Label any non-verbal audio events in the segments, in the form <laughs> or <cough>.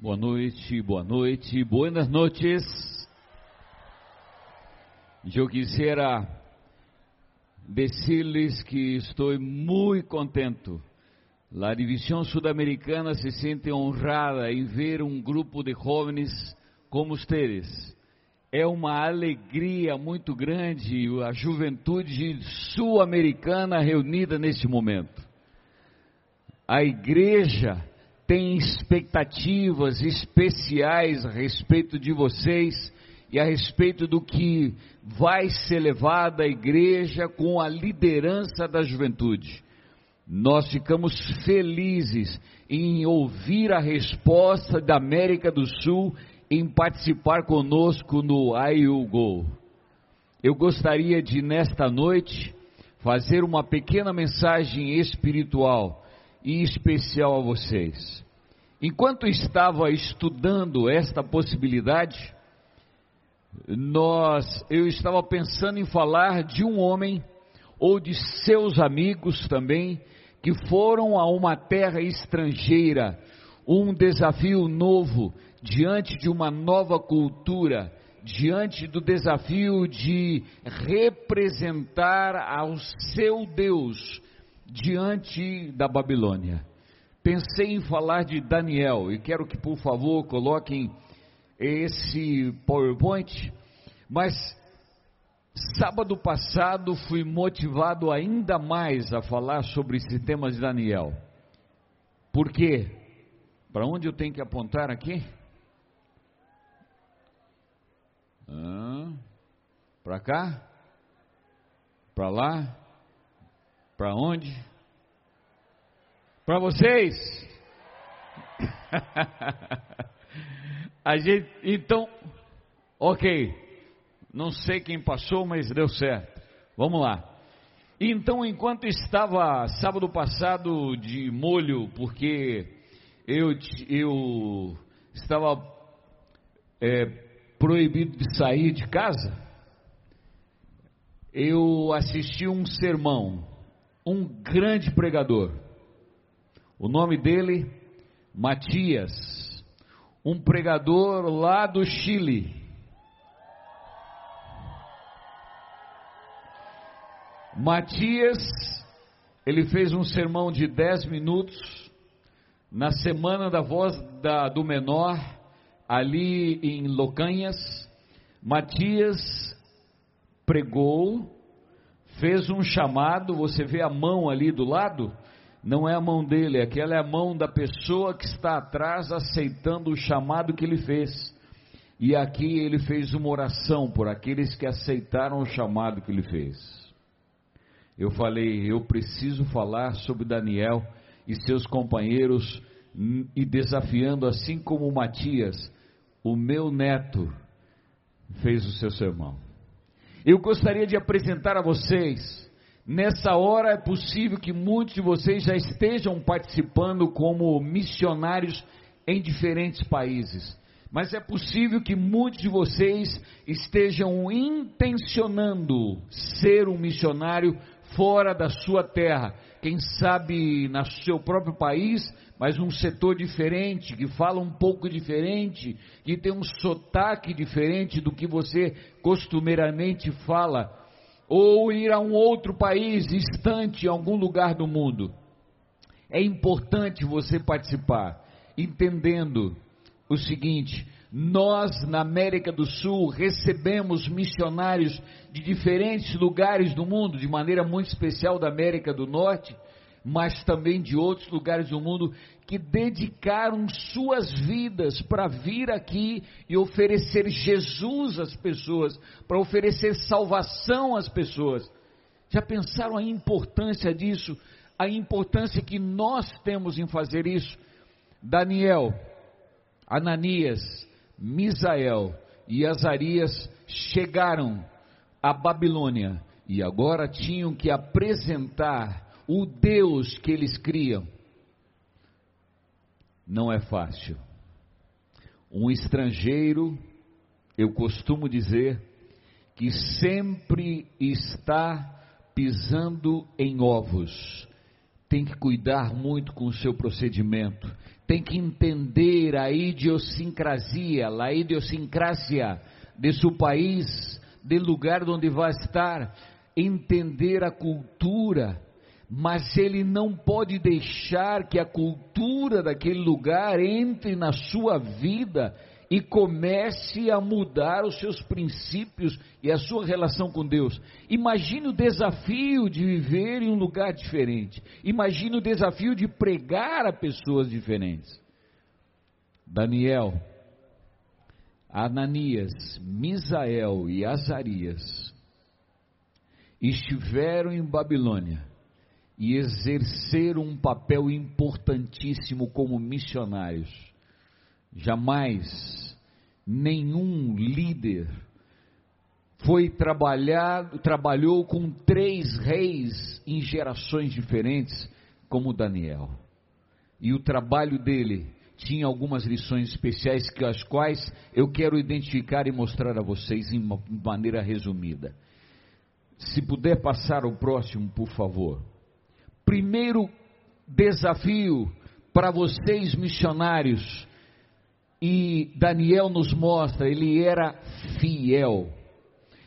Boa noite, boa noite, buenas noches. Eu quisiera decirles que estou muito contento. A divisão sudamericana se sente honrada em ver um grupo de jovens como ustedes. É uma alegria muito grande a juventude sul-americana reunida neste momento. A igreja tem expectativas especiais a respeito de vocês e a respeito do que vai ser levado à igreja com a liderança da juventude. Nós ficamos felizes em ouvir a resposta da América do Sul em participar conosco no IUGO. Eu gostaria de, nesta noite, fazer uma pequena mensagem espiritual e especial a vocês. Enquanto estava estudando esta possibilidade, nós, eu estava pensando em falar de um homem ou de seus amigos também que foram a uma terra estrangeira, um desafio novo diante de uma nova cultura, diante do desafio de representar ao seu Deus diante da Babilônia. Pensei em falar de Daniel e quero que por favor coloquem esse PowerPoint, mas sábado passado fui motivado ainda mais a falar sobre esse tema de Daniel. Por quê? Para onde eu tenho que apontar aqui? Ah, para cá? Para lá? Para onde? Para vocês? <laughs> A gente, então, ok. Não sei quem passou, mas deu certo. Vamos lá. Então, enquanto estava sábado passado de molho, porque eu, eu estava é, proibido de sair de casa, eu assisti um sermão, um grande pregador. O nome dele, Matias, um pregador lá do Chile. Matias, ele fez um sermão de 10 minutos na semana da voz da, do menor, ali em Locanhas. Matias pregou, fez um chamado, você vê a mão ali do lado, não é a mão dele, aquela é a mão da pessoa que está atrás aceitando o chamado que ele fez. E aqui ele fez uma oração por aqueles que aceitaram o chamado que ele fez. Eu falei, eu preciso falar sobre Daniel e seus companheiros e desafiando, assim como Matias, o meu neto fez o seu sermão. Eu gostaria de apresentar a vocês Nessa hora é possível que muitos de vocês já estejam participando como missionários em diferentes países. Mas é possível que muitos de vocês estejam intencionando ser um missionário fora da sua terra. Quem sabe no seu próprio país, mas um setor diferente, que fala um pouco diferente, que tem um sotaque diferente do que você costumeiramente fala ou ir a um outro país distante, em algum lugar do mundo. É importante você participar, entendendo o seguinte: nós na América do Sul recebemos missionários de diferentes lugares do mundo, de maneira muito especial da América do Norte, mas também de outros lugares do mundo que dedicaram suas vidas para vir aqui e oferecer Jesus às pessoas, para oferecer salvação às pessoas. Já pensaram a importância disso? A importância que nós temos em fazer isso? Daniel, Ananias, Misael e Azarias chegaram à Babilônia e agora tinham que apresentar o Deus que eles criam não é fácil. Um estrangeiro, eu costumo dizer, que sempre está pisando em ovos, tem que cuidar muito com o seu procedimento, tem que entender a idiosincrasia, a idiosincrasia de seu país, do lugar onde vai estar, entender a cultura, mas ele não pode deixar que a cultura daquele lugar entre na sua vida e comece a mudar os seus princípios e a sua relação com Deus. Imagine o desafio de viver em um lugar diferente. Imagine o desafio de pregar a pessoas diferentes. Daniel, Ananias, Misael e Azarias estiveram em Babilônia e exerceram um papel importantíssimo como missionários. Jamais nenhum líder foi trabalhar, trabalhou com três reis em gerações diferentes, como Daniel. E o trabalho dele tinha algumas lições especiais que as quais eu quero identificar e mostrar a vocês em maneira resumida. Se puder passar o próximo, por favor. Primeiro desafio para vocês missionários e Daniel nos mostra, ele era fiel.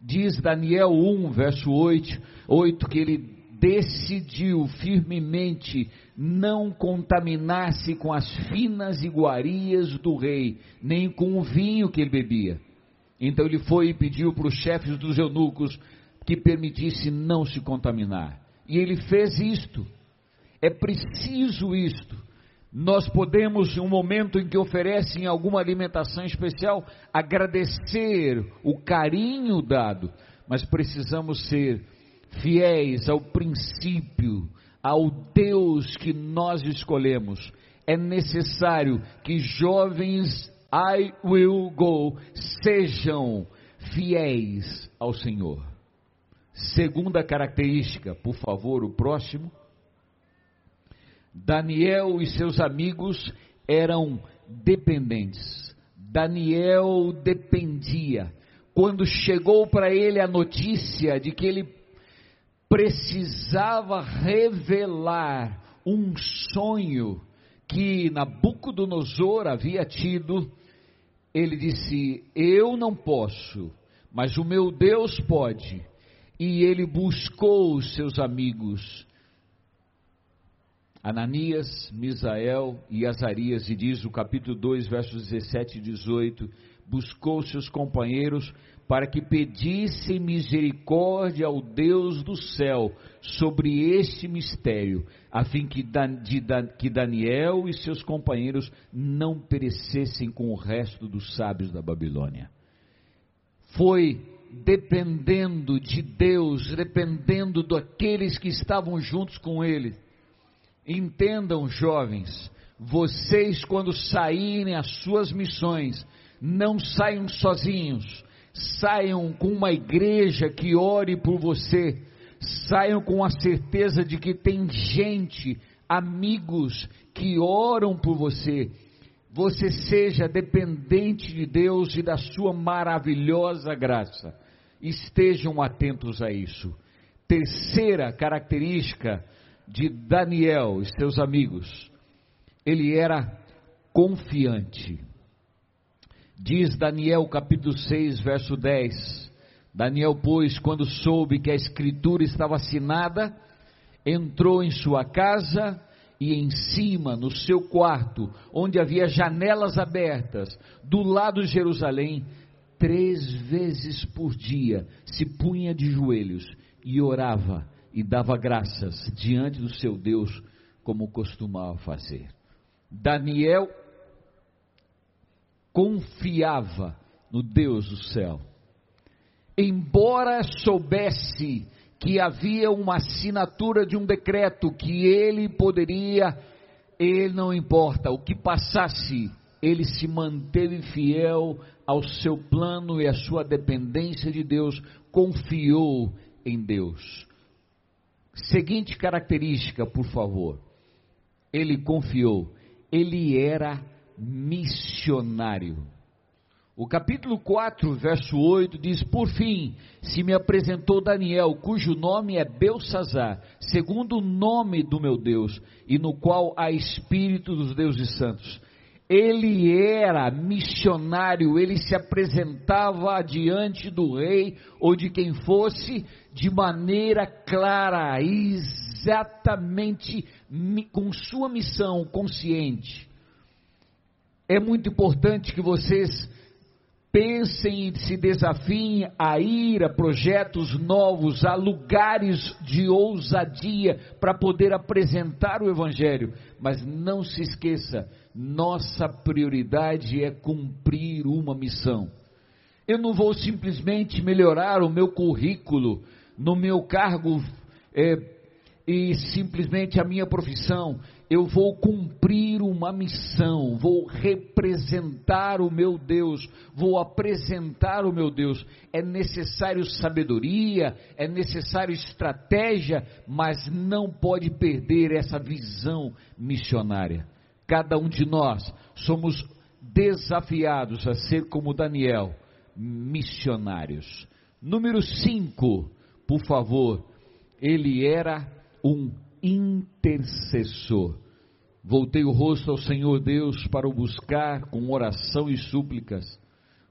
Diz Daniel 1, verso 8, 8 que ele decidiu firmemente não contaminar-se com as finas iguarias do rei, nem com o vinho que ele bebia. Então ele foi e pediu para os chefes dos eunucos que permitisse não se contaminar. E ele fez isto. É preciso isto. Nós podemos, em um momento em que oferecem alguma alimentação especial, agradecer o carinho dado, mas precisamos ser fiéis ao princípio, ao Deus que nós escolhemos. É necessário que jovens I will go sejam fiéis ao Senhor. Segunda característica, por favor, o próximo. Daniel e seus amigos eram dependentes. Daniel dependia. Quando chegou para ele a notícia de que ele precisava revelar um sonho que Nabucodonosor havia tido, ele disse: Eu não posso, mas o meu Deus pode. E ele buscou os seus amigos Ananias, Misael e Azarias, e diz o capítulo 2, versos 17 e 18: buscou seus companheiros para que pedissem misericórdia ao Deus do céu sobre este mistério, a fim que, de, que Daniel e seus companheiros não perecessem com o resto dos sábios da Babilônia. Foi dependendo de Deus, dependendo daqueles que estavam juntos com ele, Entendam, jovens, vocês quando saírem às suas missões, não saiam sozinhos, saiam com uma igreja que ore por você, saiam com a certeza de que tem gente, amigos que oram por você. Você seja dependente de Deus e da sua maravilhosa graça. Estejam atentos a isso. Terceira característica de Daniel e seus amigos, ele era confiante. Diz Daniel capítulo 6, verso 10. Daniel, pois, quando soube que a escritura estava assinada, entrou em sua casa e em cima, no seu quarto, onde havia janelas abertas, do lado de Jerusalém, três vezes por dia se punha de joelhos e orava e dava graças diante do seu Deus, como costumava fazer. Daniel confiava no Deus do céu. Embora soubesse que havia uma assinatura de um decreto que ele poderia, ele não importa, o que passasse, ele se manteve fiel ao seu plano e à sua dependência de Deus, confiou em Deus. Seguinte característica, por favor. Ele confiou, ele era missionário. O capítulo 4, verso 8 diz: Por fim, se me apresentou Daniel, cujo nome é Belsazar, segundo o nome do meu Deus, e no qual há espírito dos deuses santos. Ele era missionário, ele se apresentava diante do rei ou de quem fosse de maneira clara, exatamente com sua missão consciente. É muito importante que vocês pensem e se desafiem a ir a projetos novos, a lugares de ousadia para poder apresentar o Evangelho. Mas não se esqueça, nossa prioridade é cumprir uma missão. Eu não vou simplesmente melhorar o meu currículo no meu cargo é, e simplesmente a minha profissão eu vou cumprir uma missão, vou representar o meu Deus, vou apresentar o meu Deus. É necessário sabedoria, é necessário estratégia, mas não pode perder essa visão missionária. Cada um de nós somos desafiados a ser como Daniel, missionários. Número 5, por favor, ele era um intercessor. Voltei o rosto ao Senhor Deus para o buscar com oração e súplicas,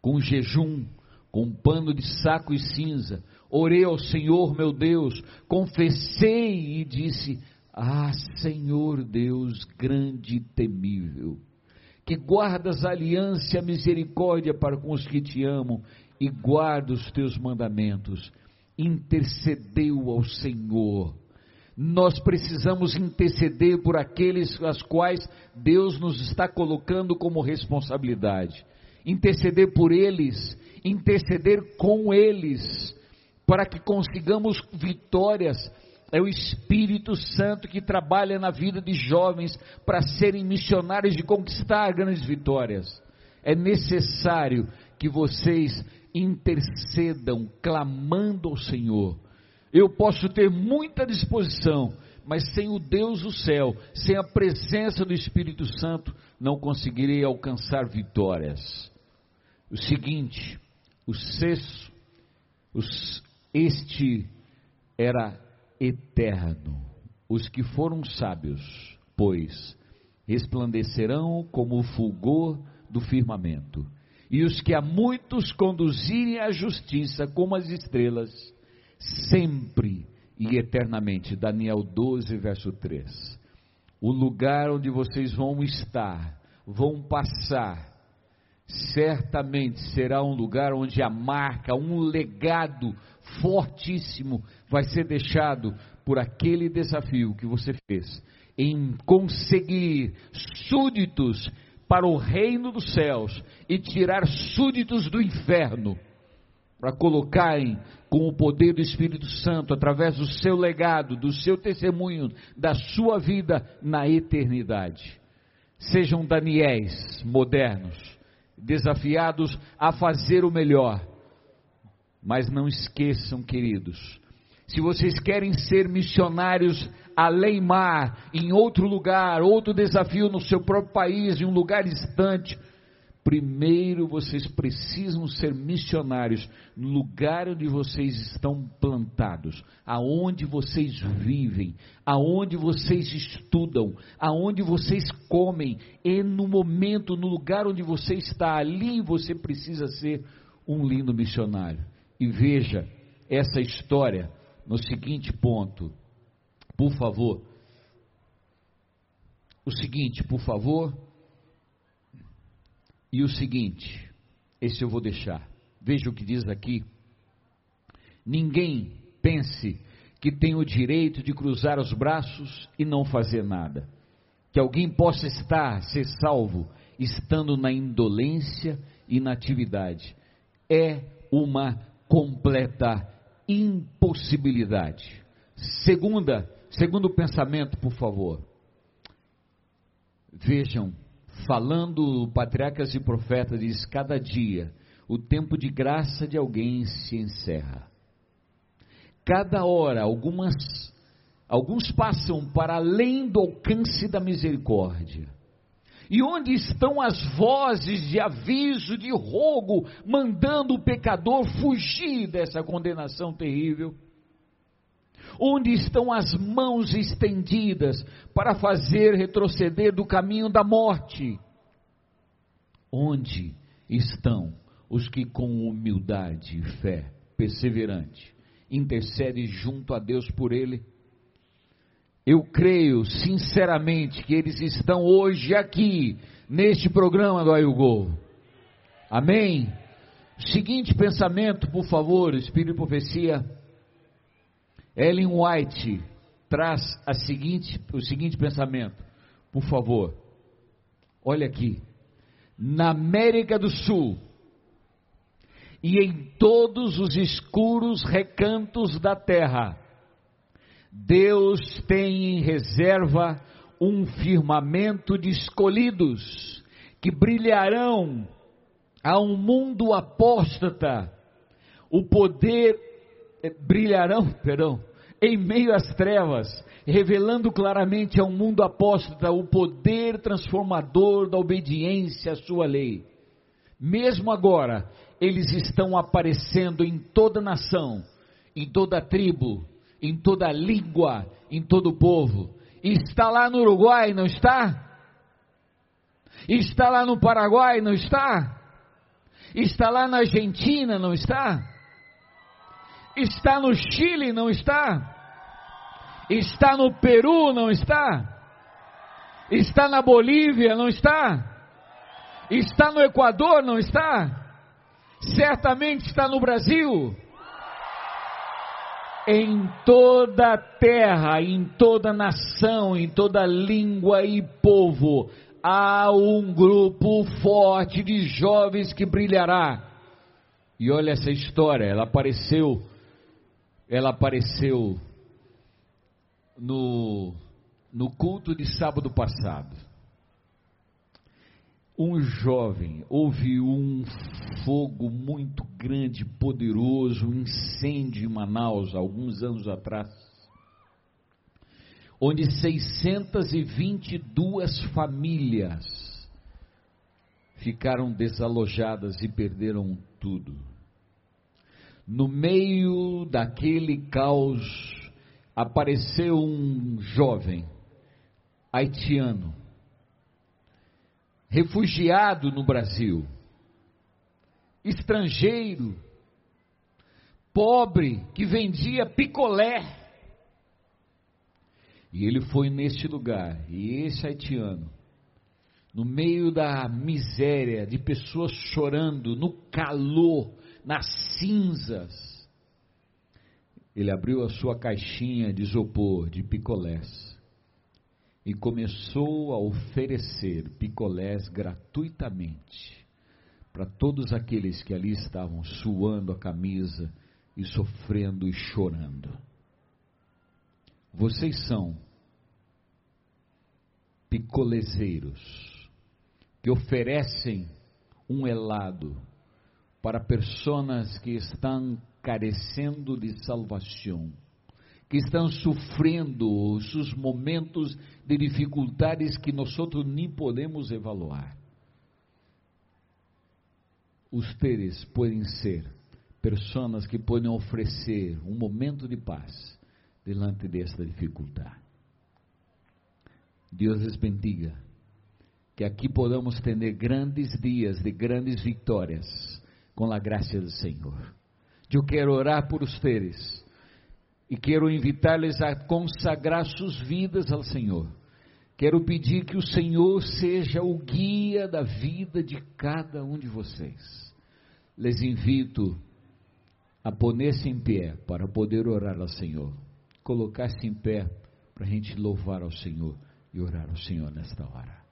com jejum, com pano de saco e cinza. Orei ao Senhor meu Deus, confessei e disse: Ah, Senhor Deus grande e temível, que guardas a aliança e a misericórdia para com os que te amam e guarda os teus mandamentos. Intercedeu ao Senhor nós precisamos interceder por aqueles as quais Deus nos está colocando como responsabilidade. Interceder por eles, interceder com eles, para que consigamos vitórias. É o Espírito Santo que trabalha na vida de jovens para serem missionários de conquistar grandes vitórias. É necessário que vocês intercedam, clamando ao Senhor eu posso ter muita disposição, mas sem o Deus do céu, sem a presença do Espírito Santo, não conseguirei alcançar vitórias. O seguinte, o sexto, os, este era eterno. Os que foram sábios, pois, resplandecerão como o fulgor do firmamento. E os que a muitos conduzirem à justiça como as estrelas, sempre e eternamente. Daniel 12, verso 3. O lugar onde vocês vão estar, vão passar, certamente será um lugar onde a marca, um legado fortíssimo vai ser deixado por aquele desafio que você fez em conseguir súditos para o reino dos céus e tirar súditos do inferno para colocarem com o poder do Espírito Santo, através do seu legado, do seu testemunho, da sua vida na eternidade. Sejam Daniéis modernos, desafiados a fazer o melhor. Mas não esqueçam, queridos, se vocês querem ser missionários além mar, em outro lugar, outro desafio no seu próprio país, em um lugar distante, Primeiro vocês precisam ser missionários no lugar onde vocês estão plantados, aonde vocês vivem, aonde vocês estudam, aonde vocês comem, e no momento, no lugar onde você está, ali você precisa ser um lindo missionário. E veja essa história no seguinte ponto, por favor. O seguinte, por favor e o seguinte, esse eu vou deixar. Veja o que diz aqui. Ninguém pense que tem o direito de cruzar os braços e não fazer nada. Que alguém possa estar, ser salvo, estando na indolência e na atividade. É uma completa impossibilidade. Segunda, segundo pensamento, por favor. Vejam falando patriarcas e profetas, diz: cada dia o tempo de graça de alguém se encerra. Cada hora, algumas, alguns passam para além do alcance da misericórdia. E onde estão as vozes de aviso, de rogo, mandando o pecador fugir dessa condenação terrível? Onde estão as mãos estendidas para fazer retroceder do caminho da morte? Onde estão os que com humildade e fé perseverante intercedem junto a Deus por ele? Eu creio sinceramente que eles estão hoje aqui, neste programa do Ayugol. Amém? Seguinte pensamento, por favor, Espírito de Profecia. Ellen White traz seguinte, o seguinte pensamento, por favor. Olha aqui. Na América do Sul e em todos os escuros recantos da terra, Deus tem em reserva um firmamento de escolhidos que brilharão a um mundo apóstata. O poder eh, brilharão, <laughs> perdão, em meio às trevas, revelando claramente a um mundo apóstata o poder transformador da obediência à sua lei. Mesmo agora, eles estão aparecendo em toda nação, em toda tribo, em toda língua, em todo povo. Está lá no Uruguai, não está? Está lá no Paraguai, não está? Está lá na Argentina, não está? Está no Chile, não está? Está no Peru, não está? Está na Bolívia, não está? Está no Equador, não está? Certamente está no Brasil em toda a terra, em toda nação, em toda língua e povo, há um grupo forte de jovens que brilhará. E olha essa história, ela apareceu, ela apareceu no, no culto de sábado passado um jovem, houve um fogo muito grande, poderoso, um incêndio em Manaus, alguns anos atrás, onde 622 famílias ficaram desalojadas e perderam tudo. No meio daquele caos, apareceu um jovem haitiano refugiado no Brasil, estrangeiro, pobre, que vendia picolé. E ele foi neste lugar, e esse haitiano, no meio da miséria, de pessoas chorando, no calor, nas cinzas, ele abriu a sua caixinha de isopor, de picolés, e começou a oferecer picolés gratuitamente para todos aqueles que ali estavam suando a camisa e sofrendo e chorando. Vocês são picolezeiros que oferecem um helado para pessoas que estão carecendo de salvação que estão sofrendo os momentos de dificuldades que nós nem podemos evaluar. Ustedes podem ser pessoas que podem oferecer um momento de paz diante desta dificuldade. Deus les bendiga. Que aqui podamos ter grandes dias de grandes vitórias com a graça do Senhor. Eu quero orar por vocês e quero invitar-lhes a consagrar suas vidas ao Senhor. Quero pedir que o Senhor seja o guia da vida de cada um de vocês. Les invito a poner-se em pé para poder orar ao Senhor. Colocar-se em pé para a gente louvar ao Senhor e orar ao Senhor nesta hora.